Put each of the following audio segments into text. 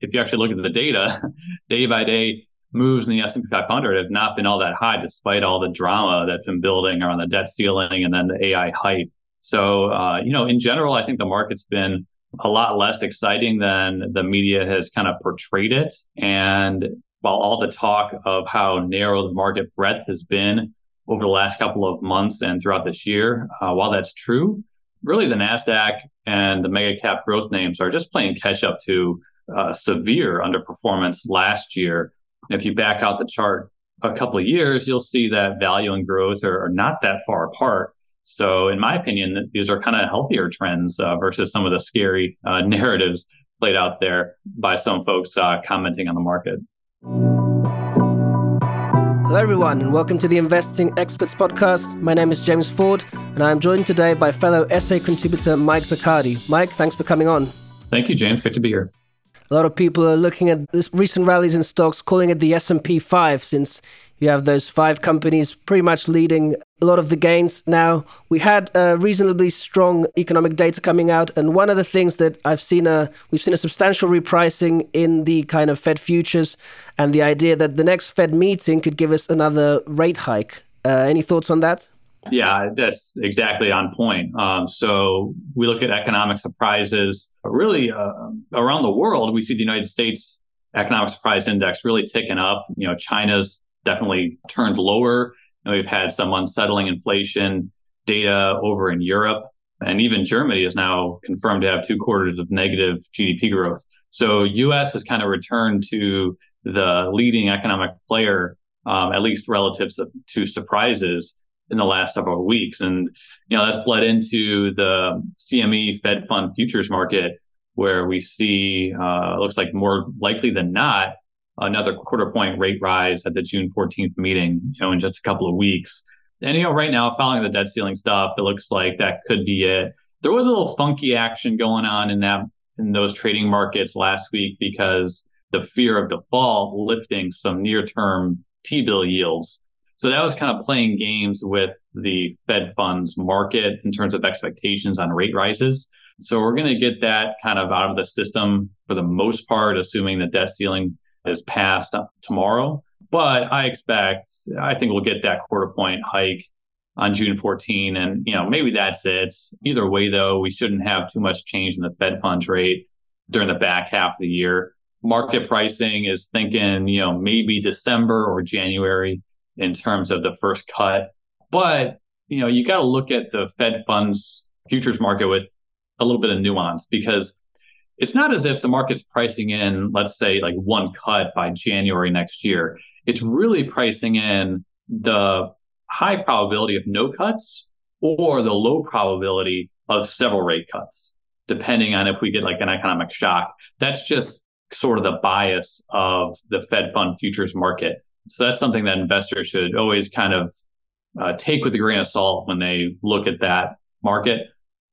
if you actually look at the data, day by day, moves in the S&P 500 have not been all that high, despite all the drama that's been building around the debt ceiling and then the AI hype. So, uh, you know, in general, I think the market's been a lot less exciting than the media has kind of portrayed it. And while all the talk of how narrow the market breadth has been over the last couple of months and throughout this year, uh, while that's true, really the NASDAQ and the mega cap growth names are just playing catch up to uh, severe underperformance last year. If you back out the chart a couple of years, you'll see that value and growth are, are not that far apart. So, in my opinion, these are kind of healthier trends uh, versus some of the scary uh, narratives played out there by some folks uh, commenting on the market. Hello, everyone, and welcome to the Investing Experts Podcast. My name is James Foord, and I'm joined today by fellow SA contributor Mike Zaccardi. Mike, thanks for coming on. Thank you, James. Good to be here. A lot of people are looking at this recent rallies in stocks, calling it the S&P 5, since you have those five companies pretty much leading a lot of the gains. Now, we had a reasonably strong economic data coming out, and one of the things that I've seen a we've seen a substantial repricing in the kind of Fed futures, and the idea that the next Fed meeting could give us another rate hike. Uh, any thoughts on that? Yeah, that's exactly on point. Um, so we look at economic surprises really uh, around the world. We see the United States economic surprise index really ticking up. You know, China's definitely turned lower And we've had some unsettling inflation data over in Europe. And even Germany is now confirmed to have two quarters of negative GDP growth. So US has kind of returned to the leading economic player, um, at least relative to surprises in the last several weeks. And, you know, that's bled into the CME Fed fund futures market, where we see, uh, looks like more likely than not, another quarter point rate rise at the June 14th meeting, you know, in just a couple of weeks. And, you know, right now, following the debt ceiling stuff, it looks like that could be it. There was a little funky action going on in that, in those trading markets last week because the fear of default lifting some near term T bill yields. So that was kind of playing games with the Fed funds market in terms of expectations on rate rises. So we're going to get that kind of out of the system for the most part, assuming the debt ceiling is passed tomorrow. But I expect, I think we'll get that quarter point hike on June 14. And, you know, maybe that's it. Either way, though, we shouldn't have too much change in the Fed funds rate during the back half of the year. Market pricing is thinking, you know, maybe December or January in terms of the first cut. But, you know, you got to look at the Fed funds futures market with a little bit of nuance because it's not as if the market's pricing in, let's say, like one cut by January next year. It's really pricing in the high probability of no cuts or the low probability of several rate cuts, depending on if we get like an economic shock. That's just sort of the bias of the Fed fund futures market. So that's something that investors should always kind of uh, take with a grain of salt when they look at that market.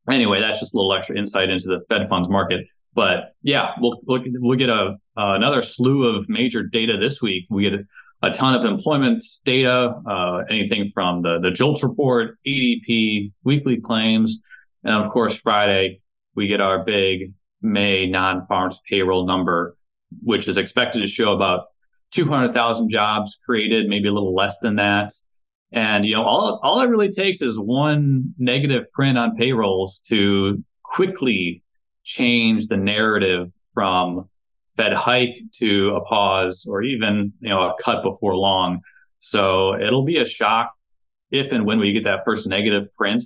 Anyway, that's just a little extra insight into the Fed funds market. But yeah, we'll we'll, we'll get a uh, another slew of major data this week. We get a, ton of employment data, uh, anything from the the JOLTS report, ADP, weekly claims, and of course Friday we get our big May non-farms payroll number, which is expected to show about 200,000 jobs created, maybe a little less than that. And you know, all all it really takes is one negative print on payrolls to quickly change the narrative from Fed hike to a pause or even you know a cut before long. So it'll be a shock if and when we get that first negative print,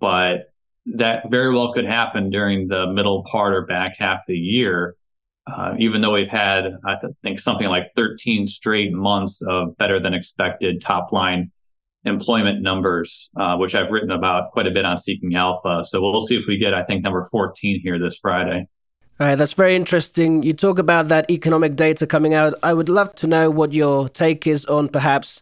but that very well could happen during the middle part or back half of the year. Uh, even though we've had, I think, something like 13 straight months of better than expected top line employment numbers, uh, which I've written about quite a bit on Seeking Alpha. So we'll see if we get, I think, number 14 here this Friday. All right, that's very interesting. You talk about that economic data coming out. I would love to know what your take is on perhaps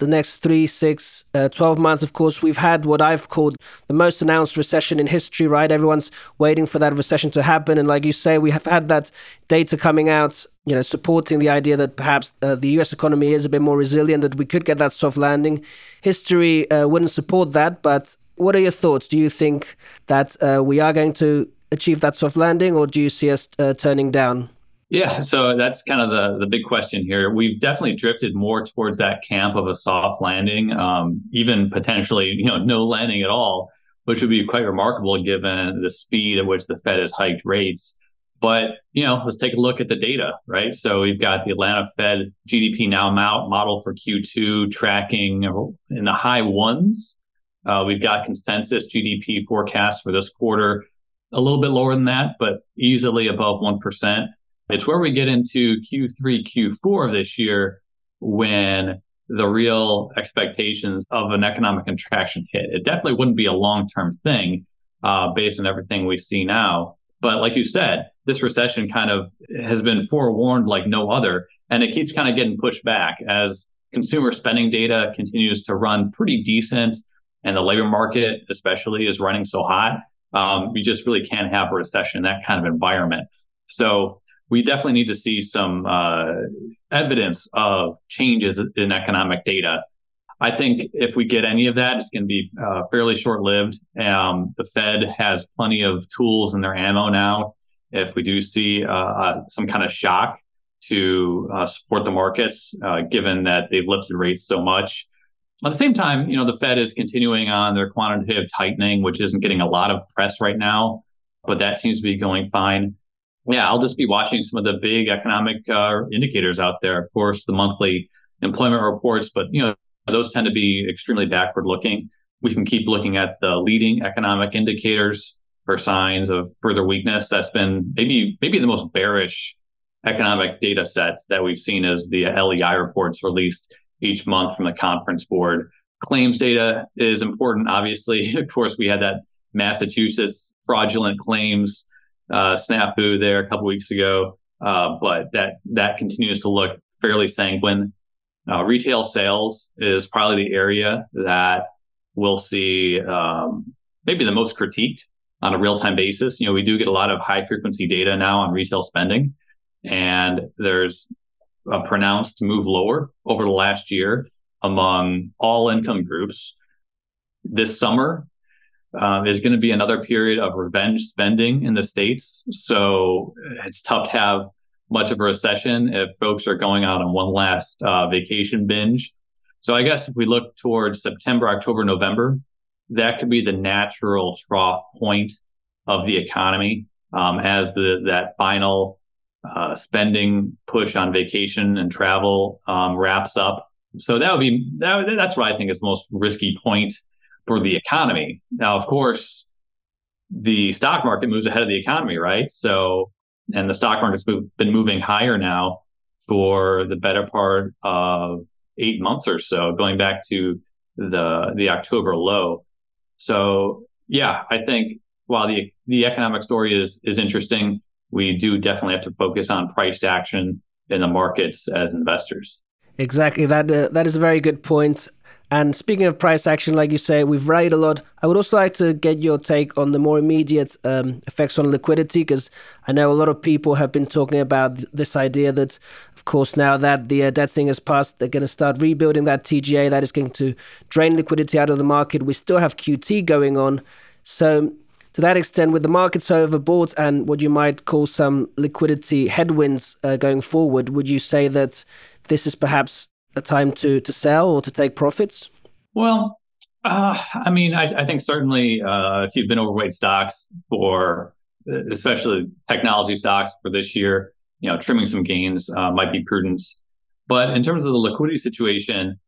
the next three, six, uh, 12 months, of course, we've had what I've called the most announced recession in history, right? Everyone's waiting for that recession to happen. And like you say, we have had that data coming out, you know, supporting the idea that perhaps uh, the US economy is a bit more resilient, that we could get that soft landing. History uh, wouldn't support that. But what are your thoughts? Do you think that uh, we are going to achieve that soft landing, or do you see us uh, turning down? Yeah, so that's kind of the the big question here. We've definitely drifted more towards that camp of a soft landing, um, even potentially, you know, no landing at all, which would be quite remarkable given the speed at which the Fed has hiked rates. But you know, let's take a look at the data, right? So we've got the Atlanta Fed GDPNow model for Q2 tracking in the high ones. Uh, we've got consensus GDP forecast for this quarter a little bit lower than that, but easily above one percent. It's where we get into Q3, Q4 of this year when the real expectations of an economic contraction hit. It definitely wouldn't be a long term thing uh, based on everything we see now. But like you said, this recession kind of has been forewarned like no other, and it keeps kind of getting pushed back as consumer spending data continues to run pretty decent, and the labor market, especially, is running so hot. Um, you just really can't have a recession in that kind of environment. So we definitely need to see some uh, evidence of changes in economic data. I think if we get any of that, it's going to be uh, fairly short lived. Um, the Fed has plenty of tools in their ammo now. If we do see uh, uh some kind of shock to uh, support the markets, uh, given that they've lifted rates so much. At the same time, you know, the Fed is continuing on their quantitative tightening, which isn't getting a lot of press right now, but that seems to be going fine yeah, I'll just be watching some of the big economic uh, indicators out there. Of course, the monthly employment reports, but you know those tend to be extremely backward looking. We can keep looking at the leading economic indicators for signs of further weakness. That's been maybe maybe the most bearish economic data sets that we've seen is the LEI reports released each month from the conference board. Claims data is important, obviously. Of course, we had that Massachusetts fraudulent claims uh, snafu there a couple weeks ago, uh, but that that continues to look fairly sanguine. Uh, retail sales is probably the area that we'll see um, maybe the most critiqued on a real time basis. You know, we do get a lot of high frequency data now on retail spending, and there's a pronounced move lower over the last year among all income groups. This summer, um, is going to be another period of revenge spending in the states. So it's tough to have much of a recession if folks are going out on one last uh, vacation binge. So I guess if we look towards September, October, November, that could be the natural trough point of the economy um, as the that final uh, spending push on vacation and travel um, wraps up. So that would be that, that's what I think is the most risky point for the economy. Now, of course, the stock market moves ahead of the economy, right? So, and the stock market's been moving higher now for the better part of eight months or so, going back to the the October low. So, yeah, I think while the the economic story is is interesting, we do definitely have to focus on priced action in the markets as investors. Exactly. That uh, that is a very good point. And speaking of price action, like you say, we've rallied a lot. I would also like to get your take on the more immediate um, effects on liquidity, because I know a lot of people have been talking about th- this idea that, of course, now that the uh, debt thing has passed, they're going to start rebuilding that TGA. That is going to drain liquidity out of the market. We still have QT going on. So, to that extent, with the markets overbought and what you might call some liquidity headwinds uh, going forward, would you say that this is perhaps a time to to sell or to take profits? Well, uh, I mean, I, I think certainly uh, if you've been overweight stocks for, especially technology stocks for this year, you know, trimming some gains uh, might be prudent. But in terms of the liquidity situation,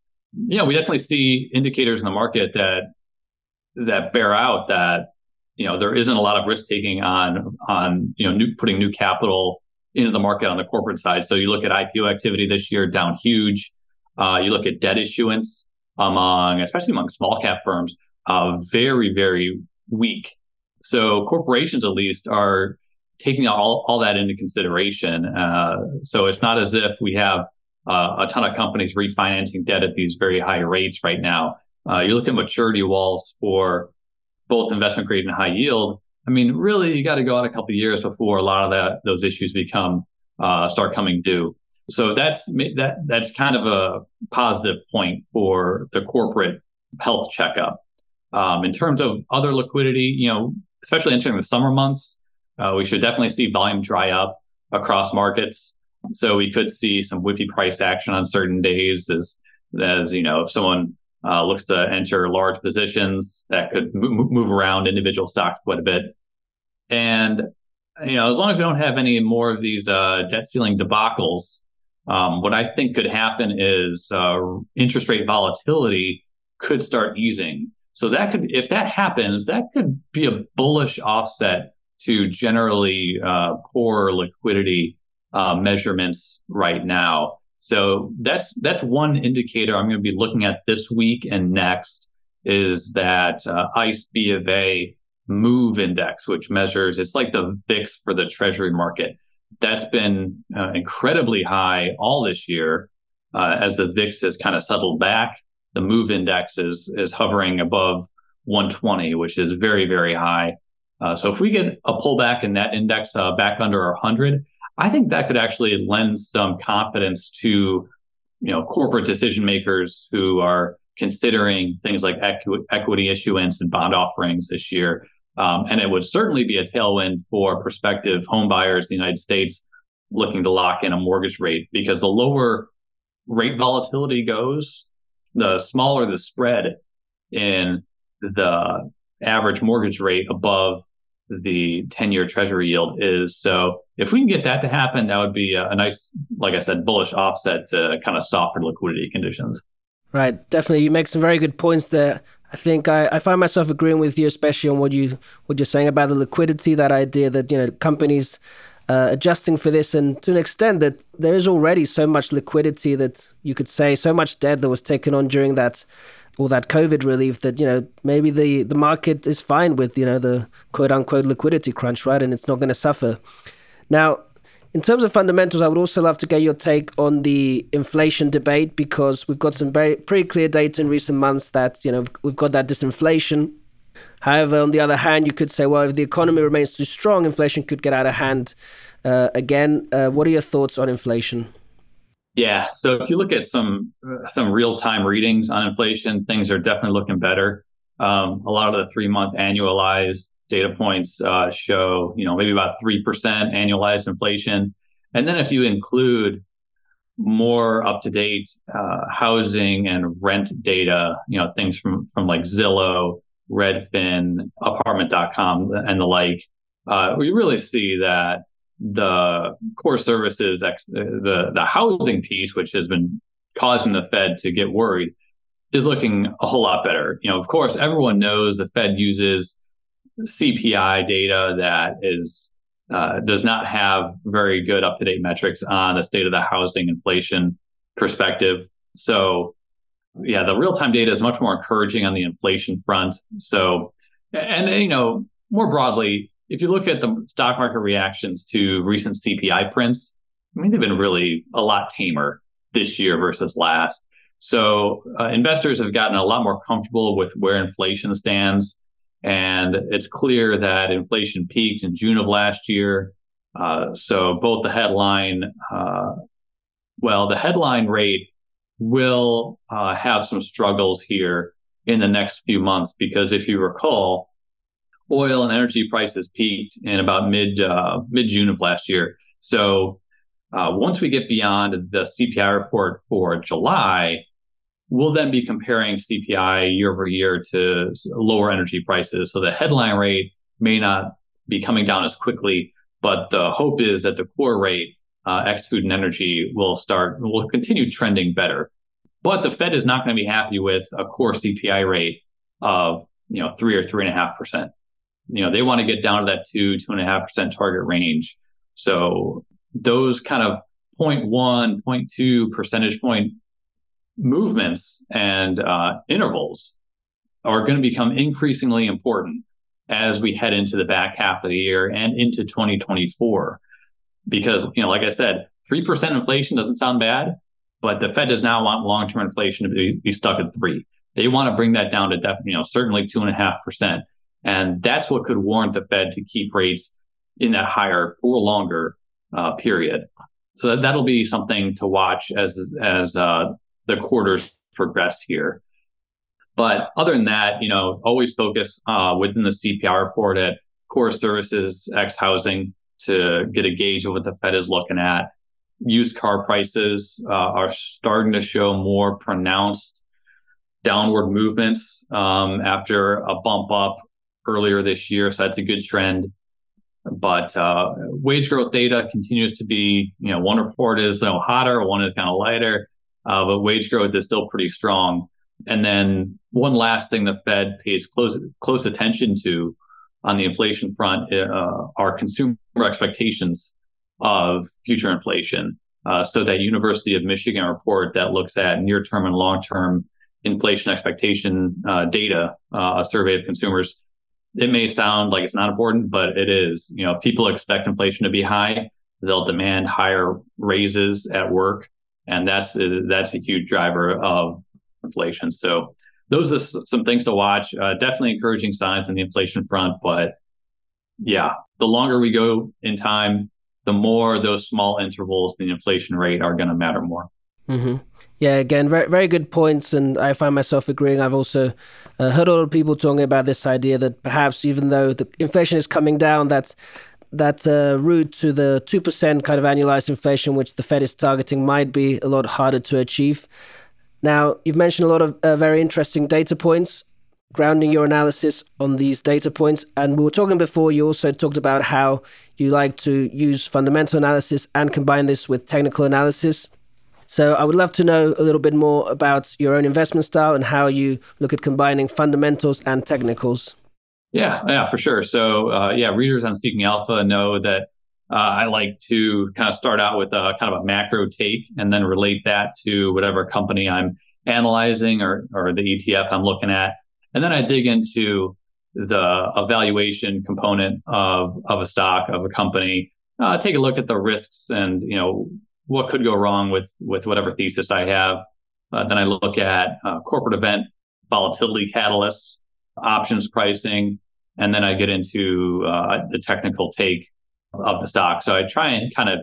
you know, we definitely see indicators in the market that that bear out that you know there isn't a lot of risk taking on on you know new, putting new capital into the market on the corporate side. So you look at IPO activity this year down huge. Uh, you look at debt issuance among, especially among small cap firms, uh, very, very weak. So corporations, at least, are taking all, all that into consideration. Uh, so it's not as if we have uh, a ton of companies refinancing debt at these very high rates right now. Uh, you look at maturity walls for both investment grade and high yield. I mean, really, you got to go out a couple years before a lot of that those issues become uh, start coming due. So that's that that's kind of a positive point for the corporate health checkup. Um, in terms of other liquidity, you know, especially entering the summer months, uh, we should definitely see volume dry up across markets. So we could see some whippy price action on certain days as, as you know, if someone uh, looks to enter large positions that could move, move around individual stocks quite a bit. And, you know, as long as we don't have any more of these uh, debt ceiling debacles, um, what I think could happen is uh, interest rate volatility could start easing. So that could, if that happens, that could be a bullish offset to generally uh, poor liquidity uh, measurements right now. So that's that's one indicator I'm going to be looking at this week and next is that uh, ICE B of A Move Index, which measures it's like the VIX for the Treasury market. That's been uh, incredibly high all this year uh, as the VIX has kind of settled back. The Move Index is is hovering above 120, which is very very high. Uh, so if we get a pullback in that index uh, back under 100, I think that could actually lend some confidence to you know corporate decision makers who are considering things like equi- equity issuance and bond offerings this year. Um, and it would certainly be a tailwind for prospective home buyers in the United States looking to lock in a mortgage rate because the lower rate volatility goes, the smaller the spread in the average mortgage rate above the 10 year treasury yield is. So if we can get that to happen, that would be a, a nice, like I said, bullish offset to kind of softer liquidity conditions. Right. Definitely. You make some very good points there. I think I, I find myself agreeing with you, especially on what you what you're saying about the liquidity. That idea that you know companies uh, adjusting for this, and to an extent that there is already so much liquidity that you could say so much debt that was taken on during that all that COVID relief that you know maybe the the market is fine with you know the quote unquote liquidity crunch, right? And it's not going to suffer. Now, in terms of fundamentals, I would also love to get your take on the inflation debate because we've got some very pretty clear data in recent months that you know we've got that disinflation. However, on the other hand, you could say, well, if the economy remains too strong, inflation could get out of hand uh, again. Uh, what are your thoughts on inflation? Yeah. So if you look at some some real time readings on inflation, things are definitely looking better. Um, a lot of the three month annualized data points uh, show, you know, maybe about three percent annualized inflation, and then if you include more up to date uh, housing and rent data, you know, things from from like Zillow, Redfin, Apartment.com, and the like, uh, we really see that the core services, the the housing piece, which has been causing the Fed to get worried, is looking a whole lot better. You know, of course, everyone knows the Fed uses CPI data that is uh, does not have very good up to date metrics on the state of the housing inflation perspective. So, yeah, the real time data is much more encouraging on the inflation front. So, and you know, more broadly, if you look at the stock market reactions to recent CPI prints, I mean, they've been really a lot tamer this year versus last. So uh, investors have gotten a lot more comfortable with where inflation stands. And it's clear that inflation peaked in June of last year. Uh, so both the headline, uh, well, the headline rate will uh, have some struggles here in the next few months because if you recall, oil and energy prices peaked in about mid uh, mid June of last year. So uh, once we get beyond the CPI report for July, we'll then be comparing CPI year over year to lower energy prices. So the headline rate may not be coming down as quickly, but the hope is that the core rate, uh, ex food and energy, will start will continue trending better. But the Fed is not going to be happy with a core CPI rate of you know three or three and a half percent you know, they want to get down to that two, two and a half percent target range. So those kind of 0.1, 0.2 percentage point movements and uh, intervals are going to become increasingly important as we head into the back half of the year and into 2024. Because, you know, like I said, 3% inflation doesn't sound bad, but the Fed does not want long term inflation to be, be, stuck at three. They want to bring that down to, def- you know, certainly two and that's what could warrant the Fed to keep rates in that higher or longer uh, period. So that, will be something to watch as as uh, the quarters progress here. But other than that, you know, always focus uh, within the CPI report at core services, X housing to get a gauge of what the Fed is looking at. Used car prices uh, are starting to show more pronounced downward movements um, after a bump up earlier this year. So that's a good trend. But uh, wage growth data continues to be, you know, one report is you know, hotter, one is kind of lighter, uh, but wage growth is still pretty strong. And then one last thing the Fed pays close close attention to on the inflation front uh, are consumer expectations of future inflation. Uh, so that University of Michigan report that looks at near term and long term inflation expectation uh, data, uh, a survey of consumers. It may sound like it's not important, but it is. You know, people expect inflation to be high. They'll demand higher raises at work, and that's that's a huge driver of inflation. So those are some things to watch. Uh, definitely encouraging signs on the inflation front, but yeah, the longer we go in time, the more those small intervals in the inflation rate are going to matter more. Mm-hmm. Yeah, again, very very good points, and I find myself agreeing. I've also uh, heard a lot of people talking about this idea that perhaps even though the inflation is coming down, that that uh, route to the two percent kind of annualized inflation, which the Fed is targeting, might be a lot harder to achieve. Now, you've mentioned a lot of uh, very interesting data points, grounding your analysis on these data points. And we were talking before, you also talked about how you like to use fundamental analysis and combine this with technical analysis. So I would love to know a little bit more about your own investment style and how you look at combining fundamentals and technicals. Yeah, yeah, for sure. So, uh, yeah, readers on Seeking Alpha know that uh, I like to kind of start out with a kind of a macro take and then relate that to whatever company I'm analyzing or, or the ETF I'm looking at. And then I dig into the evaluation component of, of a stock, of a company, uh, take a look at the risks and, you know, what could go wrong with, with whatever thesis I have. Uh, then I look at uh, corporate event volatility catalysts, options pricing, and then I get into uh, the technical take of the stock. So I try and kind of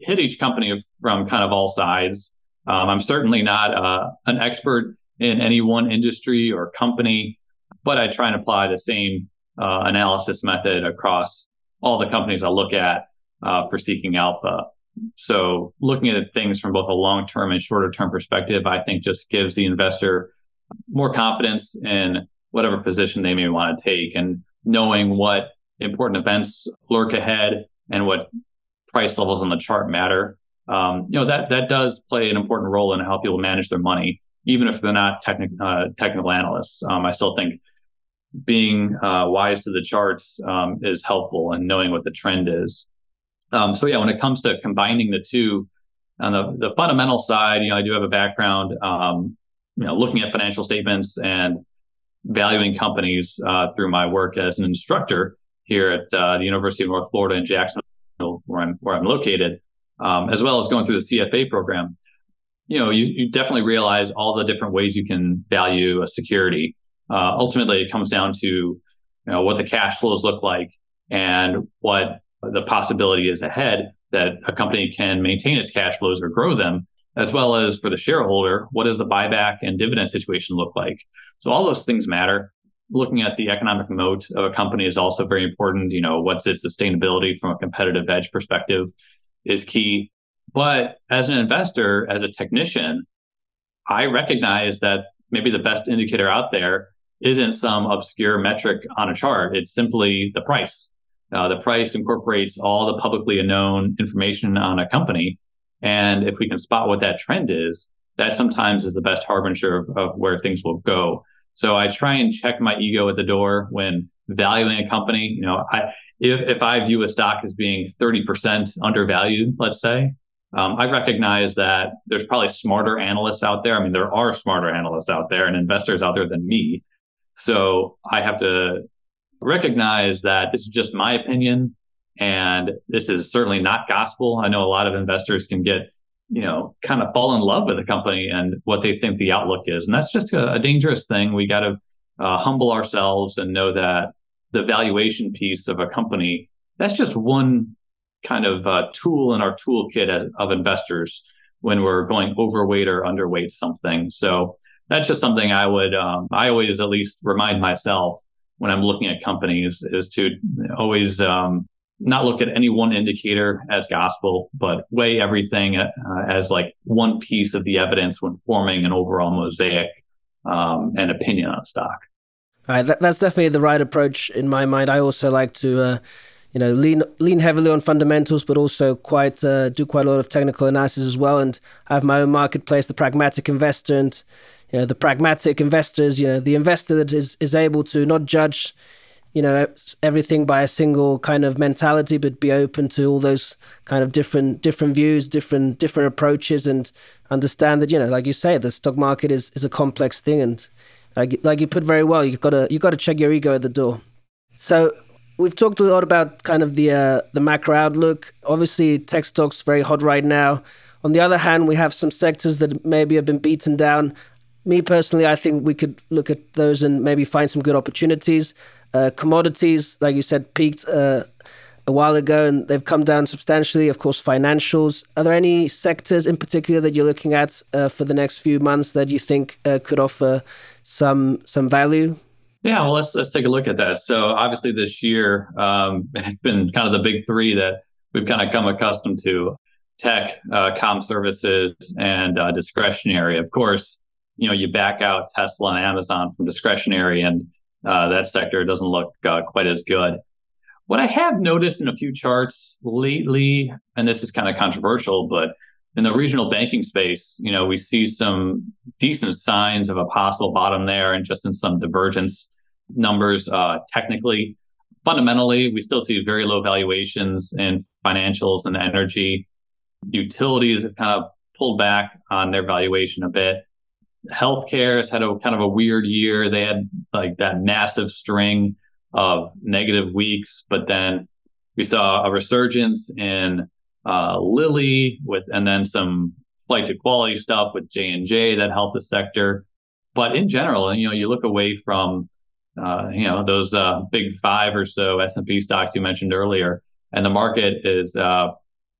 hit each company from kind of all sides. Um, I'm certainly not uh, an expert in any one industry or company, but I try and apply the same uh, analysis method across all the companies I look at uh, for seeking alpha. So looking at things from both a long term and shorter term perspective, I think just gives the investor more confidence in whatever position they may want to take and knowing what important events lurk ahead and what price levels on the chart matter. Um, you know that that does play an important role in how people manage their money, even if they're not technical uh, technical analysts. Um, I still think being uh, wise to the charts um, is helpful and knowing what the trend is. Um, so yeah, when it comes to combining the two, on the, the fundamental side, you know, I do have a background, um, you know, looking at financial statements and valuing companies uh, through my work as an instructor here at uh, the University of North Florida in Jacksonville, where I'm where I'm located, um, as well as going through the CFA program. You know, you, you definitely realize all the different ways you can value a security. Uh, ultimately, it comes down to you know what the cash flows look like and what the possibility is ahead that a company can maintain its cash flows or grow them, as well as for the shareholder, what does the buyback and dividend situation look like? So all those things matter looking at the economic moat of a company is also very important. You know, what's its sustainability from a competitive edge perspective is key. But as an investor, as a technician, I recognize that maybe the best indicator out there isn't some obscure metric on a chart. It's simply the price. Uh, the price incorporates all the publicly known information on a company. And if we can spot what that trend is, that sometimes is the best harbinger of, of where things will go. So I try and check my ego at the door when valuing a company. You know, I if, if I view a stock as being 30% undervalued, let's say, um, I recognize that there's probably smarter analysts out there. I mean, there are smarter analysts out there and investors out there than me. So I have to recognize that this is just my opinion. And this is certainly not gospel. I know a lot of investors can get you know, kind of fall in love with a company and what they think the outlook is. And that's just a, a dangerous thing. We got to uh, humble ourselves and know that the valuation piece of a company, that's just one kind of uh, tool in our toolkit as, of investors when we're going overweight or underweight something. So that's just something I would, um, I always at least remind myself when I'm looking at companies is to always um, not look at any one indicator as gospel, but weigh everything uh, as like one piece of the evidence when forming an overall mosaic um, and opinion on stock. All right, that, that's definitely the right approach in my mind. I also like to, uh, you know, lean lean heavily on fundamentals, but also quite uh, do quite a lot of technical analysis as well. And I have my own marketplace, the Pragmatic Investor, and you know, the pragmatic investors. You know, the investor that is is able to not judge, you know, everything by a single kind of mentality, but be open to all those kind of different different views, different different approaches, and understand that you know, like you say, the stock market is is a complex thing and like like you put very well, you've got to you've got to check your ego at the door. So we've talked a lot about kind of the uh, the macro outlook. Obviously, tech stocks very hot right now. On the other hand, we have some sectors that maybe have been beaten down. Me personally, I think we could look at those and maybe find some good opportunities. Uh, commodities, like you said, peaked uh, a while ago and they've come down substantially. Of course, financials. Are there any sectors in particular that you're looking at uh, for the next few months that you think uh, could offer some some value? Yeah, well, let's let's take a look at that. So obviously, this year um, it's been kind of the big three that we've kind of come accustomed to: tech, uh, com services, and uh, discretionary. Of course, you know you back out Tesla and Amazon from discretionary, and uh, that sector doesn't look uh, quite as good. What I have noticed in a few charts lately, and this is kind of controversial, but in the regional banking space, you know, we see some decent signs of a possible bottom there and just in some divergence numbers uh, technically. Fundamentally, we still see very low valuations in financials and energy. Utilities have kind of pulled back on their valuation a bit. Healthcare has had a kind of a weird year. They had like that massive string of negative weeks, but then we saw a resurgence in uh, Lilly with, and then some flight to quality stuff with J and J that helped the sector. But in general, you know, you look away from, uh, you know, those uh, big five or so S and P stocks you mentioned earlier, and the market is uh,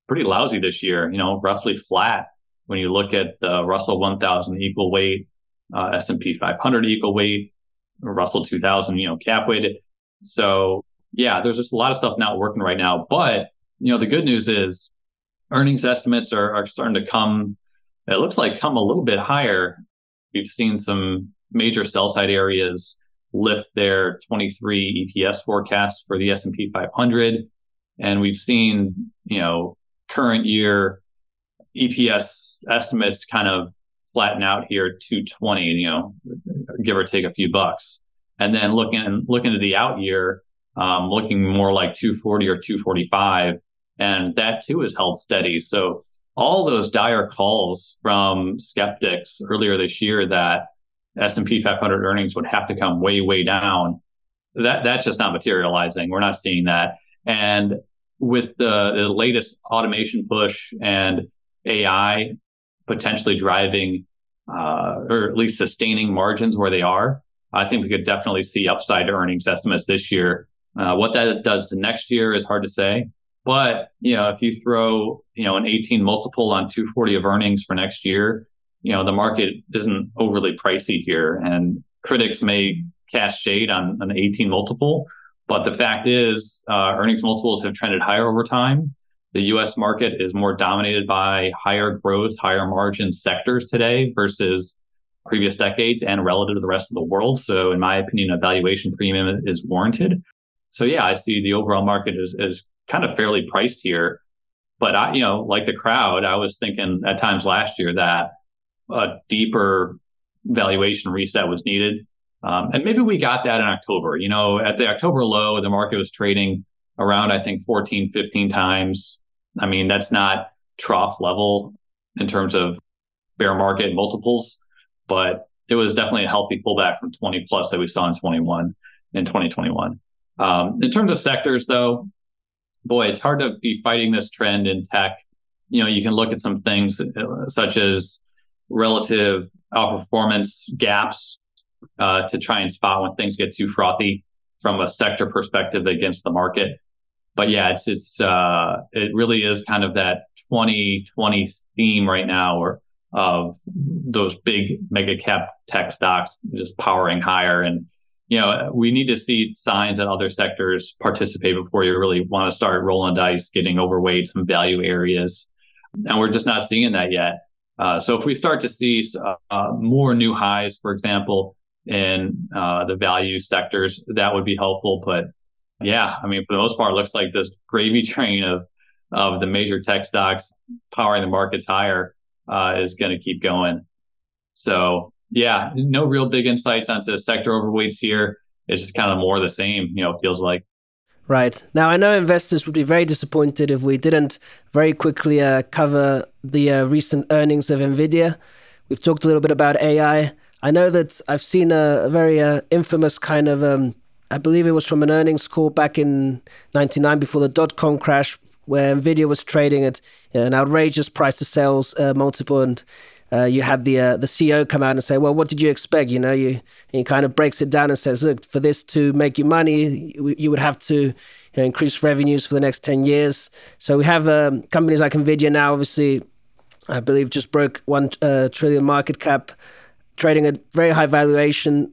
pretty lousy this year. You know, roughly flat when you look at the Russell 1000 equal weight, uh, S and P 500 equal weight, Russell 2000, you know, cap weighted. So yeah, there's just a lot of stuff not working right now. But you know, the good news is earnings estimates are, are starting to come. It looks like come a little bit higher. We've seen some major sell side areas lift their 23 EPS forecasts for the S&P 500 and we've seen, you know, current year EPS estimates kind of flatten out here 220, you know, give or take a few bucks. And then looking looking at the out year, um, looking more like 240 or 245, and that too is held steady. So all those dire calls from skeptics earlier this year that S&P 500 earnings would have to come way way down, that that's just not materializing. We're not seeing that. And with the, the latest automation push and AI potentially driving uh, or at least sustaining margins where they are, I think we could definitely see upside earnings estimates this year. Uh, what that does to next year is hard to say. But you know, if you throw you know an 18 multiple on 240 of earnings for next year, you know the market isn't overly pricey here, and critics may cast shade on an 18 multiple. But the fact is, uh, earnings multiples have trended higher over time. The U.S. market is more dominated by higher growth, higher margin sectors today versus previous decades and relative to the rest of the world. So, in my opinion, a valuation premium is warranted. So, yeah, I see the overall market is, is kind of fairly priced here. But I, you know, like the crowd, I was thinking at times last year that a deeper valuation reset was needed. Um, and maybe we got that in October. You know, at the October low, the market was trading around, I think, 14, 15 times. I mean, that's not trough level in terms of bear market multiples but it was definitely a healthy pullback from 20 plus that we saw in 21 in 2021. Um, in terms of sectors, though, boy, it's hard to be fighting this trend in tech. You know, you can look at some things uh, such as relative outperformance gaps uh, to try and spot when things get too frothy from a sector perspective against the market. But yeah, it's it's uh, it really is kind of that 2020 theme right now, where of those big mega cap tech stocks just powering higher. And you know, we need to see signs that other sectors participate before you really want to start rolling dice, getting overweight some value areas. And we're just not seeing that yet. Uh, so if we start to see uh, more new highs, for example, in uh, the value sectors, that would be helpful. But yeah, I mean, for the most part, it looks like this gravy train of of the major tech stocks powering the markets higher uh, is going to keep going. So yeah, no real big insights onto sector overweights here. It's just kind of more the same, you know, feels like. Right. Now, I know investors would be very disappointed if we didn't very quickly uh, cover the uh, recent earnings of NVIDIA. We've talked a little bit about AI. I know that I've seen a, a very uh, infamous kind of, um, I believe it was from an earnings call back in 99 before the dot com crash, where NVIDIA was trading at an outrageous price to sales uh, multiple. And uh, you had the uh, the CEO come out and say, "Well, what did you expect?" You know, you he kind of breaks it down and says, "Look, for this to make you money, you would have to you know, increase revenues for the next ten years." So we have um, companies like Nvidia now, obviously, I believe, just broke one uh, trillion market cap, trading at very high valuation.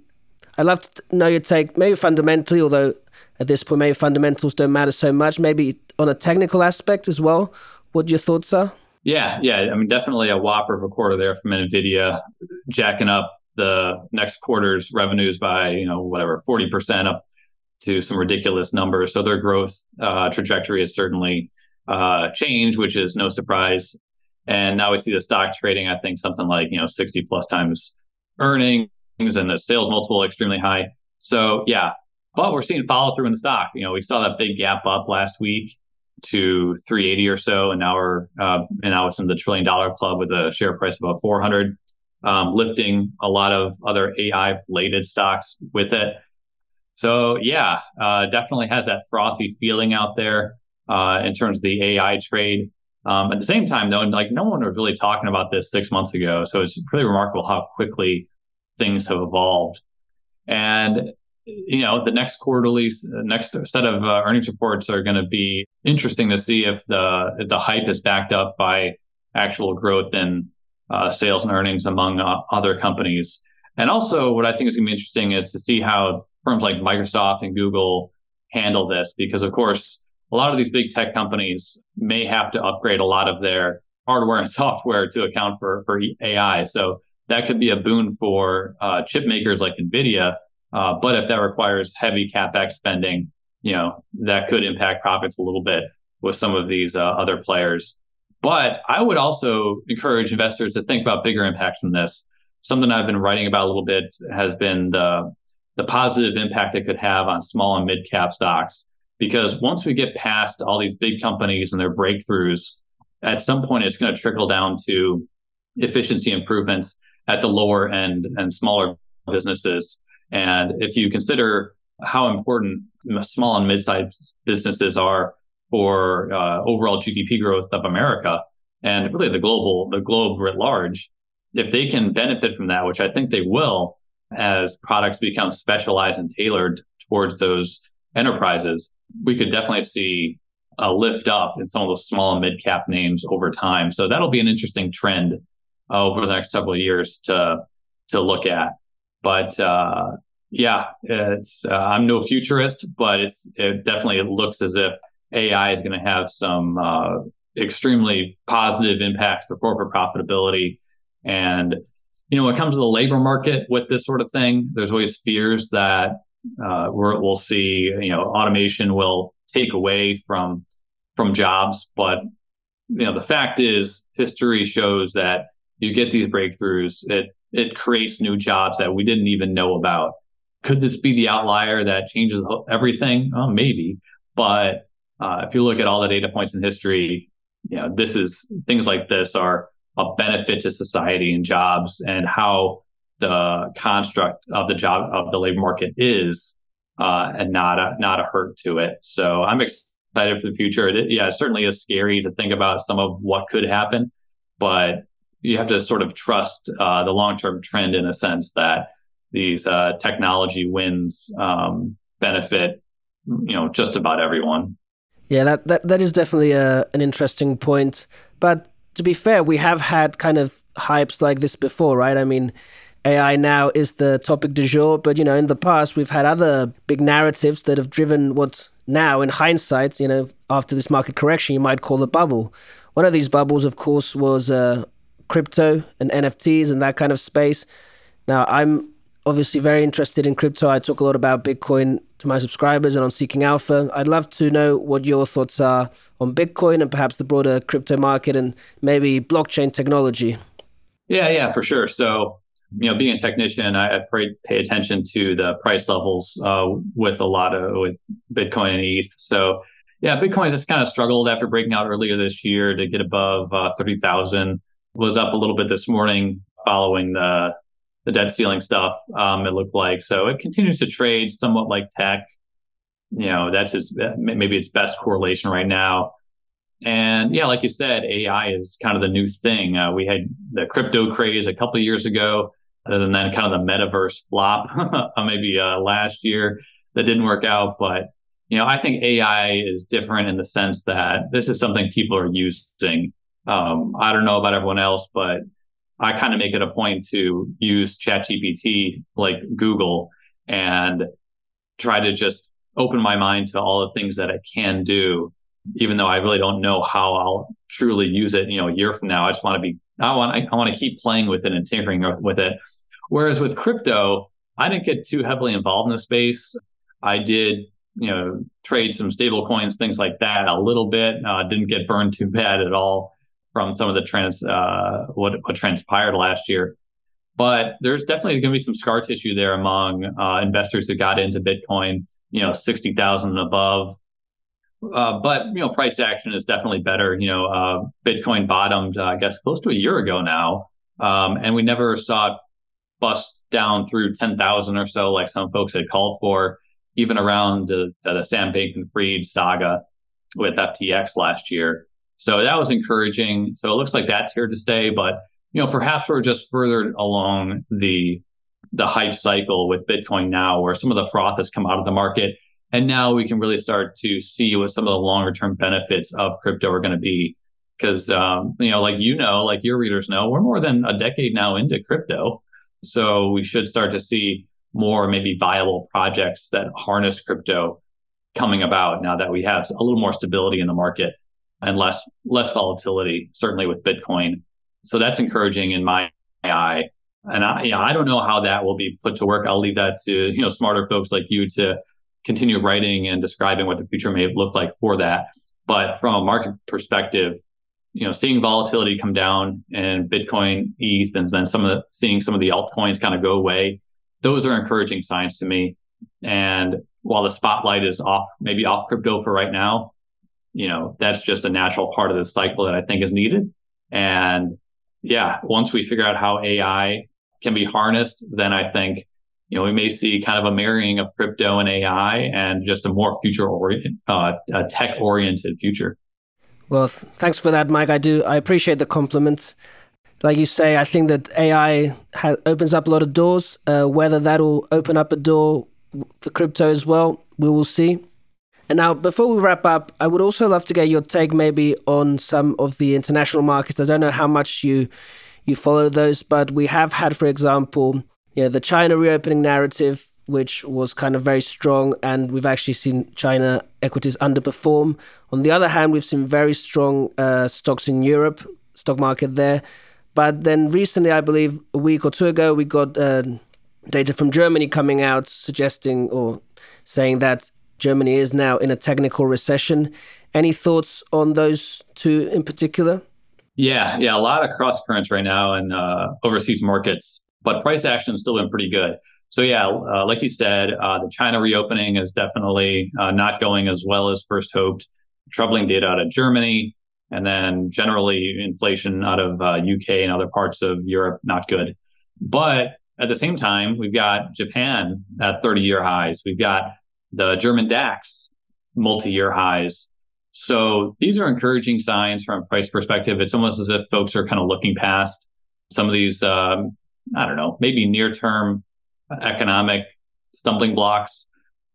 I'd love to know your take, maybe fundamentally, although at this point maybe fundamentals don't matter so much. Maybe on a technical aspect as well. What your thoughts are? Yeah, yeah. I mean, definitely a whopper of a quarter there from NVIDIA, jacking up the next quarter's revenues by, you know, whatever, 40% up to some ridiculous numbers. So their growth uh, trajectory has certainly uh, changed, which is no surprise. And now we see the stock trading, I think, something like, you know, 60 plus times earnings and the sales multiple extremely high. So, yeah. But we're seeing follow through in the stock. You know, we saw that big gap up last week to 380 or so, and now we're uh, and now it's in the trillion dollar club with a share price about 400, um, lifting a lot of other AI related stocks with it. So yeah, uh, definitely has that frothy feeling out there uh, in terms of the AI trade. Um, at the same time, though, like no one was really talking about this six months ago, so it's pretty remarkable how quickly things have evolved. And you know, the next quarterly, next set of uh, earnings reports are going to be interesting to see if the if the hype is backed up by actual growth in uh, sales and earnings among uh, other companies. And also, what I think is going to be interesting is to see how firms like Microsoft and Google handle this, because of course, a lot of these big tech companies may have to upgrade a lot of their hardware and software to account for for AI. So that could be a boon for uh, chip makers like Nvidia uh, but if that requires heavy capex spending, you know that could impact profits a little bit with some of these uh, other players. But I would also encourage investors to think about bigger impacts than this. Something I've been writing about a little bit has been the the positive impact it could have on small and mid cap stocks. Because once we get past all these big companies and their breakthroughs, at some point it's going to trickle down to efficiency improvements at the lower end and smaller businesses. And if you consider how important small and mid-sized businesses are for uh, overall GDP growth of America and really the global the globe writ large, if they can benefit from that, which I think they will, as products become specialized and tailored towards those enterprises, we could definitely see a lift up in some of those small and mid cap names over time. So that'll be an interesting trend uh, over the next couple of years to to look at. But uh, yeah, it's uh, I'm no futurist, but it's it definitely it looks as if AI is going to have some uh, extremely positive impacts for corporate profitability. And you know, when it comes to the labor market with this sort of thing, there's always fears that uh, we will see you know automation will take away from from jobs, but you know the fact is history shows that you get these breakthroughs it it creates new jobs that we didn't even know about. Could this be the outlier that changes everything? Oh, maybe. But uh, if you look at all the data points in history, you know, this is things like this are a benefit to society and jobs and how the construct of the job of the labor market is, uh, and not a not a hurt to it. So I'm excited for the future. It, yeah, it certainly is scary to think about some of what could happen, but you have to sort of trust uh, the long term trend in a sense that these uh, technology wins um, benefit you know just about everyone. Yeah, that that, that is definitely a, uh, an interesting point. But to be fair, we have had kind of hypes like this before, right? I mean, AI now is the topic du jour, but you know, in the past we've had other big narratives that have driven what now, in hindsight, you know, after this market correction, you might call a bubble. One of these bubbles, of course, was uh, crypto and NFTs and that kind of space. Now, I'm obviously very interested in crypto. I talk a lot about Bitcoin to my subscribers and on Seeking Alpha. I'd love to know what your thoughts are on Bitcoin and perhaps the broader crypto market and maybe blockchain technology. Yeah, yeah, for sure. So you know, being a technician, I, I pay, pay attention to the price levels uh, with a lot of with Bitcoin and ETH. So yeah, Bitcoin just kind of struggled after breaking out earlier this year to get above uh, thirty thousand. Was up a little bit this morning following the the debt ceiling stuff. Um, it looked like so it continues to trade somewhat like tech. You know, that's just maybe its best correlation right now. And yeah, like you said, AI is kind of the new thing. Uh, we had the crypto craze a couple years ago and then kind of the metaverse flop maybe uh, last year that didn't work out. But you know, I think AI is different in the sense that this is something people are using. Um, I don't know about everyone else, but I kind of make it a point to use ChatGPT like Google and try to just open my mind to all the things that it can do, even though I really don't know how I'll truly use it. You know, a year from now, I just want to be, I want, I, I want to keep playing with it and tinkering with it. Whereas with crypto, I didn't get too heavily involved in the space. I did, you know, trade some stable coins, things like that a little bit. Uh, didn't get burned too bad at all from some of the trans uh, what what transpired last year. But there's definitely going to be some scar tissue there among uh, investors who got into Bitcoin, you know, sixty thousand and above. Uh, but you know, price action is definitely better. You know, uh, Bitcoin bottomed, uh, I guess, close to a year ago now, um, and we never saw it bust down through 10,000 or so, like some folks had called for, even around the, the Sam Bankman Fried saga with FTX last year. So that was encouraging. So it looks like that's here to stay, but you know, perhaps we're just further along the the hype cycle with Bitcoin now, where some of the froth has come out of the market. And now we can really start to see what some of the longer term benefits of crypto are going to be. Because, um, you know, like you know, like your readers know, we're more than a decade now into crypto. So we should start to see more maybe viable projects that harness crypto coming about now that we have a little more stability in the market and less less volatility, certainly with Bitcoin. So that's encouraging in my eye. And I, you know, I don't know how that will be put to work. I'll leave that to you know smarter folks like you to continue writing and describing what the future may look like for that. But from a market perspective, you know, seeing volatility come down and Bitcoin, ETH, and then some of the seeing some of the altcoins kind of go away, those are encouraging signs to me. And while the spotlight is off, maybe off crypto for right now, you know, that's just a natural part of the cycle that I think is needed. And yeah, once we figure out how AI can be harnessed, then I think, you know, we may see kind of a marrying of crypto and AI and just a more future oriented, uh, tech oriented future. Well, thanks for that, Mike. I do. I appreciate the compliment. Like you say, I think that AI opens up a lot of doors. Uh, whether that will open up a door for crypto as well, we will see. And now, before we wrap up, I would also love to get your take maybe on some of the international markets. I don't know how much you you follow those, but we have had, for example, you know, the China reopening narrative which was kind of very strong, and we've actually seen China equities underperform. On the other hand, we've seen very strong uh, stocks in Europe, stock market there. But then recently, I believe a week or two ago, we got uh, data from Germany coming out suggesting or saying that Germany is now in a technical recession. Any thoughts on those two in particular? Yeah, yeah, a lot of cross currents right now in uh, overseas markets, but price action still been pretty good. So yeah, uh, like you said, uh, the China reopening is definitely uh, not going as well as first hoped. Troubling data out of Germany, and then generally inflation out of UK uh, and other parts of Europe not good. But at the same time, we've got Japan at 30-year highs. We've got the German DAX multi-year highs. So these are encouraging signs from a price perspective. It's almost as if folks are kind of looking past some of these, um, I don't know, maybe near-term economic stumbling blocks.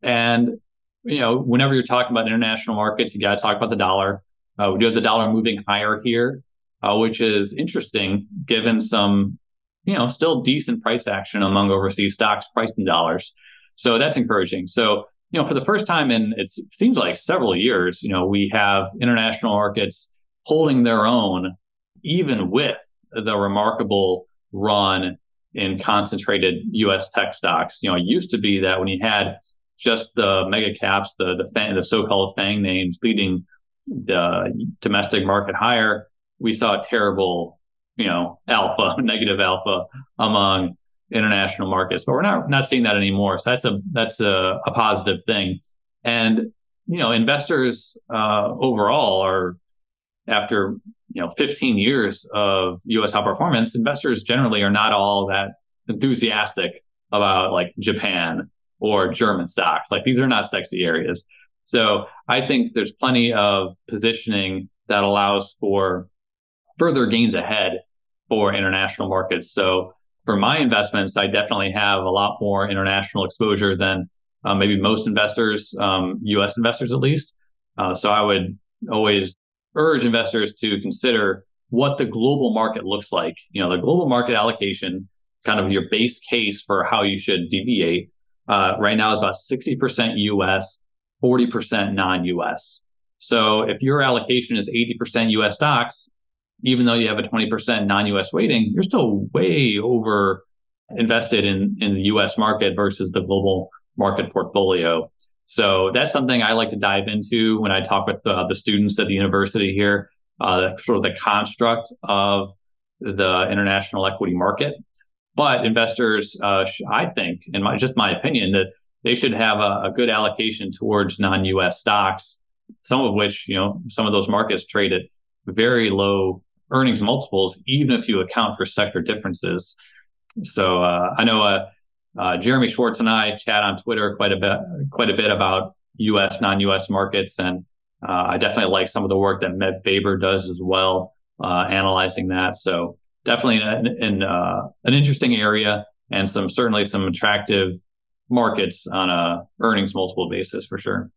And, you know, whenever you're talking about international markets, you got to talk about the dollar. Uh, we do have the dollar moving higher here, uh, which is interesting given some you know, still decent price action among overseas stocks priced in dollars. So that's encouraging. So, you know, for the first time in it seems like several years, you know, we have international markets holding their own, even with the remarkable run in concentrated U.S. tech stocks. You know, it used to be that when you had just the mega caps, the the, fang, the so-called FANG names leading the domestic market higher, we saw terrible, you know, alpha, negative alpha among international markets. But we're not not seeing that anymore. So that's a that's a, a positive thing. And you know, investors uh, overall are after you know 15 years of U.S. outperformance, investors generally are not all that enthusiastic about like Japan or German stocks. Like these are not sexy areas. So I think there's plenty of positioning that allows for further gains ahead for international markets. So for my investments, I definitely have a lot more international exposure than uh, maybe most investors, um, U.S. investors at least. Uh, so I would always urge investors to consider what the global market looks like. You know, the global market allocation, kind of your base case for how you should deviate, uh, right now is about 60% US, 40% non US. So if your allocation is 80% US stocks, even though you have a 20% non US weighting, you're still way over invested in, in the US market versus the global market portfolio. So that's something I like to dive into when I talk with the, the students at the university here, uh, sort of the construct of the international equity market. But investors, uh, I think, in my just my opinion, that they should have a, a good allocation towards non-U.S. stocks, some of which, you know, some of those markets trade at very low earnings multiples, even if you account for sector differences. So uh, I know uh, uh, Jeremy Schwartz and I chat on Twitter quite a bit, quite a bit about U.S. non-U.S. markets, and uh, I definitely like some of the work that Meb Faber does as well, uh, analyzing that. So definitely an an, uh, an interesting area, and some certainly some attractive markets on a earnings multiple basis for sure.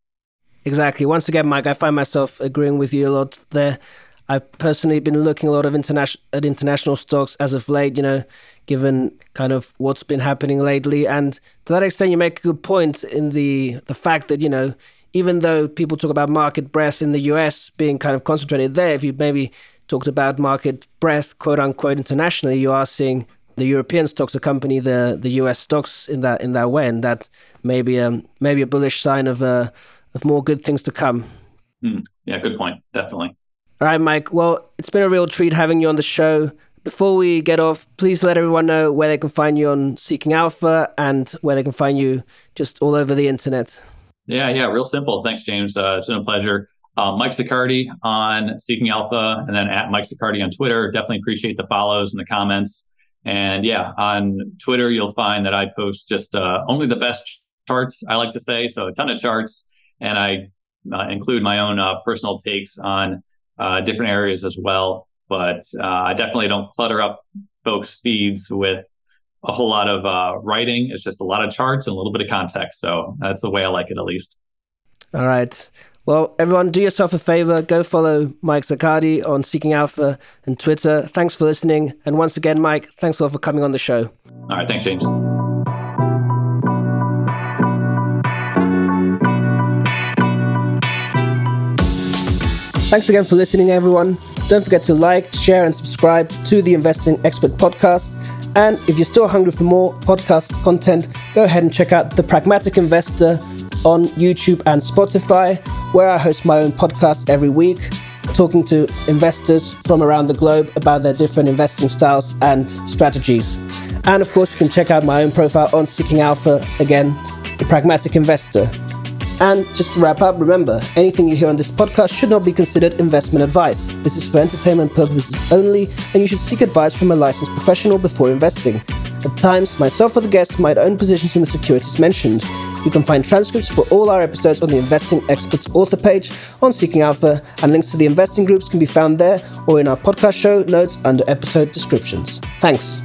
Exactly. Once again, Mike, I find myself agreeing with you a lot there. I've personally been looking a lot of international at international stocks as of late, you know, given kind of what's been happening lately. And to that extent, you make a good point in the the fact that you know, even though people talk about market breadth in the U.S. being kind of concentrated there, if you maybe talked about market breadth, quote unquote, internationally, you are seeing the European stocks accompany the the U.S. stocks in that in that way, and that maybe um maybe a bullish sign of uh of more good things to come. Mm, yeah, good point. Definitely. All right, Mike. Well, it's been a real treat having you on the show. Before we get off, please let everyone know where they can find you on Seeking Alpha and where they can find you just all over the internet. Yeah, yeah, real simple. Thanks, James. Uh, it's been a pleasure. Uh, Mike Zaccardi on Seeking Alpha, and then at Mike Zaccardi on Twitter. Definitely appreciate the follows and the comments. And yeah, on Twitter, you'll find that I post just uh, only the best charts, I like to say. So a ton of charts, and I uh, include my own uh, personal takes on uh, different areas as well. But uh, I definitely don't clutter up folks' feeds with a whole lot of uh, writing. It's just a lot of charts and a little bit of context. So that's the way I like it, at least. All right. Well, everyone, do yourself a favor. Go follow Mike Zaccardi on Seeking Alpha and Twitter. Thanks for listening. And once again, Mike, thanks a lot for coming on the show. All right. Thanks, James. Thanks again for listening, everyone. Don't forget to like, share, and subscribe to the Investing Expert podcast. And if you're still hungry for more podcast content, go ahead and check out The Pragmatic Investor on YouTube and Spotify, where I host my own podcast every week, talking to investors from around the globe about their different investing styles and strategies. And of course, you can check out my own profile on Seeking Alpha, again, The Pragmatic Investor. And just to wrap up, remember anything you hear on this podcast should not be considered investment advice. This is for entertainment purposes only, and you should seek advice from a licensed professional before investing. At times, myself or the guests might own positions in the securities mentioned. You can find transcripts for all our episodes on the Investing Experts author page on Seeking Alpha, and links to the investing groups can be found there or in our podcast show notes under episode descriptions. Thanks.